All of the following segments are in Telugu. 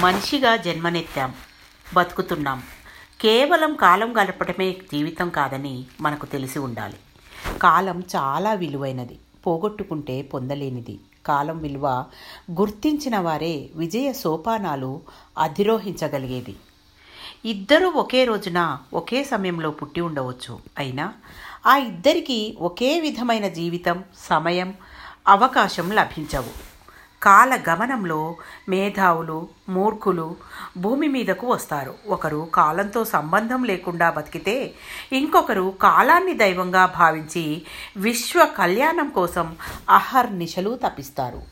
మనిషిగా జన్మనెత్తాం బతుకుతున్నాం. కేవలం కాలం గడపడమే జీవితం కాదని మనకు తెలిసి ఉండాలి. కాలం చాలా విలువైనది. పోగొట్టుకుంటే పొందలేనిది. కాలం విలువ గుర్తించిన వారే విజయ సోపానాలు అధిరోహించగలిగేది. ఇద్దరూ ఒకే రోజున ఒకే సమయంలో పుట్టి ఉండవచ్చు. అయినా ఆ ఇద్దరికీ ఒకే విధమైన జీవితం సమయం అవకాశం లభించవు. కాల గమనంలో మేధావులు మూర్ఖులు భూమి మీదకు వస్తారు. ఒకరు కాలంతో సంబంధం లేకుండా బతికితే ఇంకొకరు కాలాన్ని దైవంగా భావించి విశ్వ కళ్యాణం కోసం అహర్నిశలు తప్పిస్తారు.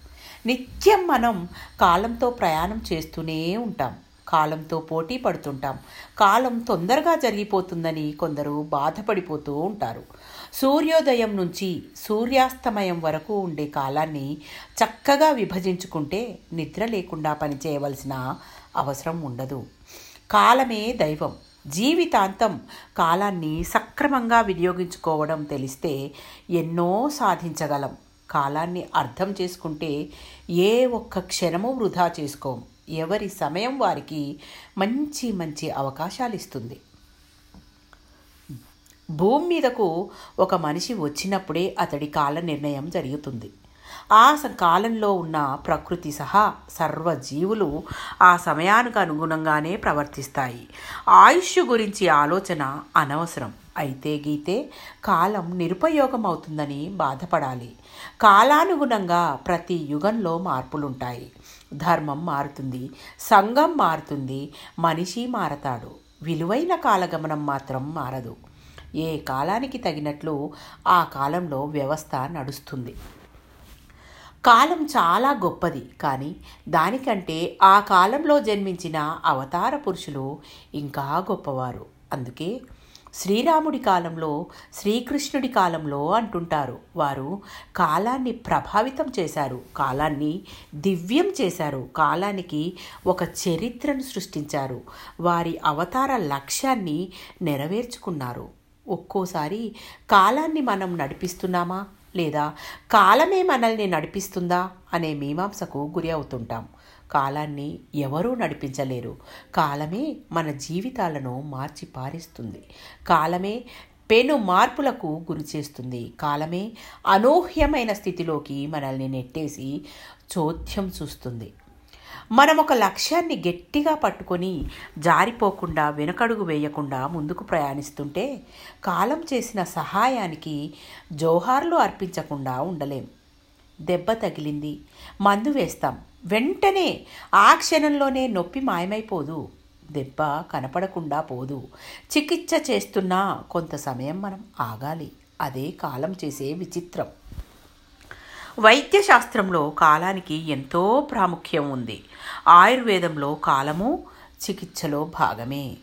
నిత్యం మనం కాలంతో ప్రయాణం చేస్తూనే ఉంటాం. కాలంతో పోటీ పడుతుంటాం. కాలం తొందరగా జరిగిపోతుందని కొందరు బాధపడిపోతూ ఉంటారు. సూర్యోదయం నుంచి సూర్యాస్తమయం వరకు ఉండే కాలాన్ని చక్కగా విభజించుకుంటే నిద్ర లేకుండా పనిచేయవలసిన అవసరం ఉండదు. కాలమే దైవం. జీవితాంతం కాలాన్ని సక్రమంగా వినియోగించుకోవడం తెలిస్తే ఎన్నో సాధించగలం. కాలాన్ని అర్థం చేసుకుంటే ఏ ఒక్క క్షణము వృధా చేసుకోం. ఎవరి సమయం వారికి మంచి మంచి అవకాశాలు ఇస్తుంది భూమి మీదకు ఒక మనిషి వచ్చినప్పుడే అతడి కాల నిర్ణయం జరుగుతుంది. ఆ స- కాలంలో ఉన్న ప్రకృతి సహా సర్వజీవులు ఆ సమయానికి అనుగుణంగానే ప్రవర్తిస్తాయి. ఆయుష్ గురించి ఆలోచన అనవసరం. అయితే గీతే కాలం నిరుపయోగం అవుతుందని బాధపడాలి. కాలానుగుణంగా ప్రతి యుగంలో మార్పులుంటాయి. ధర్మం మారుతుంది సంఘం మారుతుంది మనిషి మారతాడు. విలువైన కాలగమనం మాత్రం మారదు. ఏ కాలానికి తగినట్లు ఆ కాలంలో వ్యవస్థ నడుస్తుంది. కాలం చాలా గొప్పది కానీ దానికంటే ఆ కాలంలో జన్మించిన అవతార పురుషులు ఇంకా గొప్పవారు. అందుకే శ్రీరాముడి కాలంలో శ్రీకృష్ణుడి కాలంలో అంటుంటారు. వారు కాలాన్ని ప్రభావితం చేశారు కాలాన్ని దివ్యం చేశారు కాలానికి ఒక చరిత్రను సృష్టించారు వారి అవతార లక్ష్యాన్ని నెరవేర్చుకున్నారు. ఒక్కోసారి కాలాన్ని మనం నడిపిస్తున్నామా? లేదా కాలమే మనల్ని నడిపిస్తుందా అనే మీమాంసకు గురి అవుతుంటాం. కాలాన్ని ఎవరూ నడిపించలేరు. కాలమే మన జీవితాలను మార్చి పారిస్తుంది. కాలమే పెను మార్పులకు గురి చేస్తుంది. కాలమే అనూహ్యమైన స్థితిలోకి మనల్ని నెట్టేసి చోద్యం చూస్తుంది. మనం ఒక లక్ష్యాన్ని గట్టిగా పట్టుకొని జారిపోకుండా వెనుకడుగు వేయకుండా ముందుకు ప్రయాణిస్తుంటే కాలం చేసిన సహాయానికి జోహార్లు అర్పించకుండా ఉండలేం. దెబ్బ తగిలింది. మందు వేస్తాం. వెంటనే ఆ క్షణంలోనే నొప్పి మాయమైపోదు. దెబ్బ కనపడకుండా పోదు. చికిత్స చేస్తున్నా కొంత సమయం మనం ఆగాలి. అదే కాలం చేసే విచిత్రం. వైద్యశాస్త్రంలో కాలానికి ఎంతో ప్రాముఖ్యం ఉంది. ఆయుర్వేదంలో కాలము చికిత్సలో భాగమే.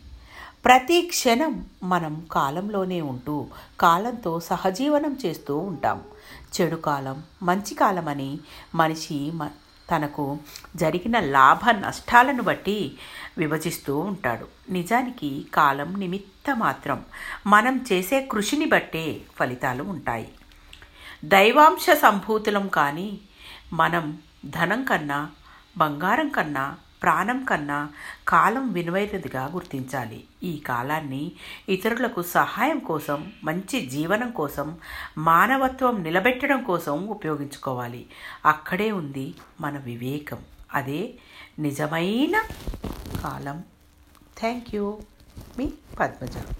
ప్రతి క్షణం మనం కాలంలోనే ఉంటూ కాలంతో సహజీవనం చేస్తూ ఉంటాం. చెడు కాలం మంచి కాలం అని మనిషి మ తనకు జరిగిన లాభ నష్టాలను బట్టి విభజిస్తూ ఉంటాడు. నిజానికి కాలం నిమిత్త మాత్రం మనం చేసే కృషిని బట్టే ఫలితాలు ఉంటాయి. దైవాంశ సంభూతులం కానీ మనం ధనం కన్నా బంగారం కన్నా ప్రాణం కన్నా కాలం విలువైనదిగా గుర్తించాలి. ఈ కాలాన్ని ఇతరులకు సహాయం కోసం మంచి జీవనం కోసం మానవత్వం నిలబెట్టడం కోసం ఉపయోగించుకోవాలి. అక్కడే ఉంది మన వివేకం. అదే నిజమైన కాలం. Thank you. మీ పద్మజ.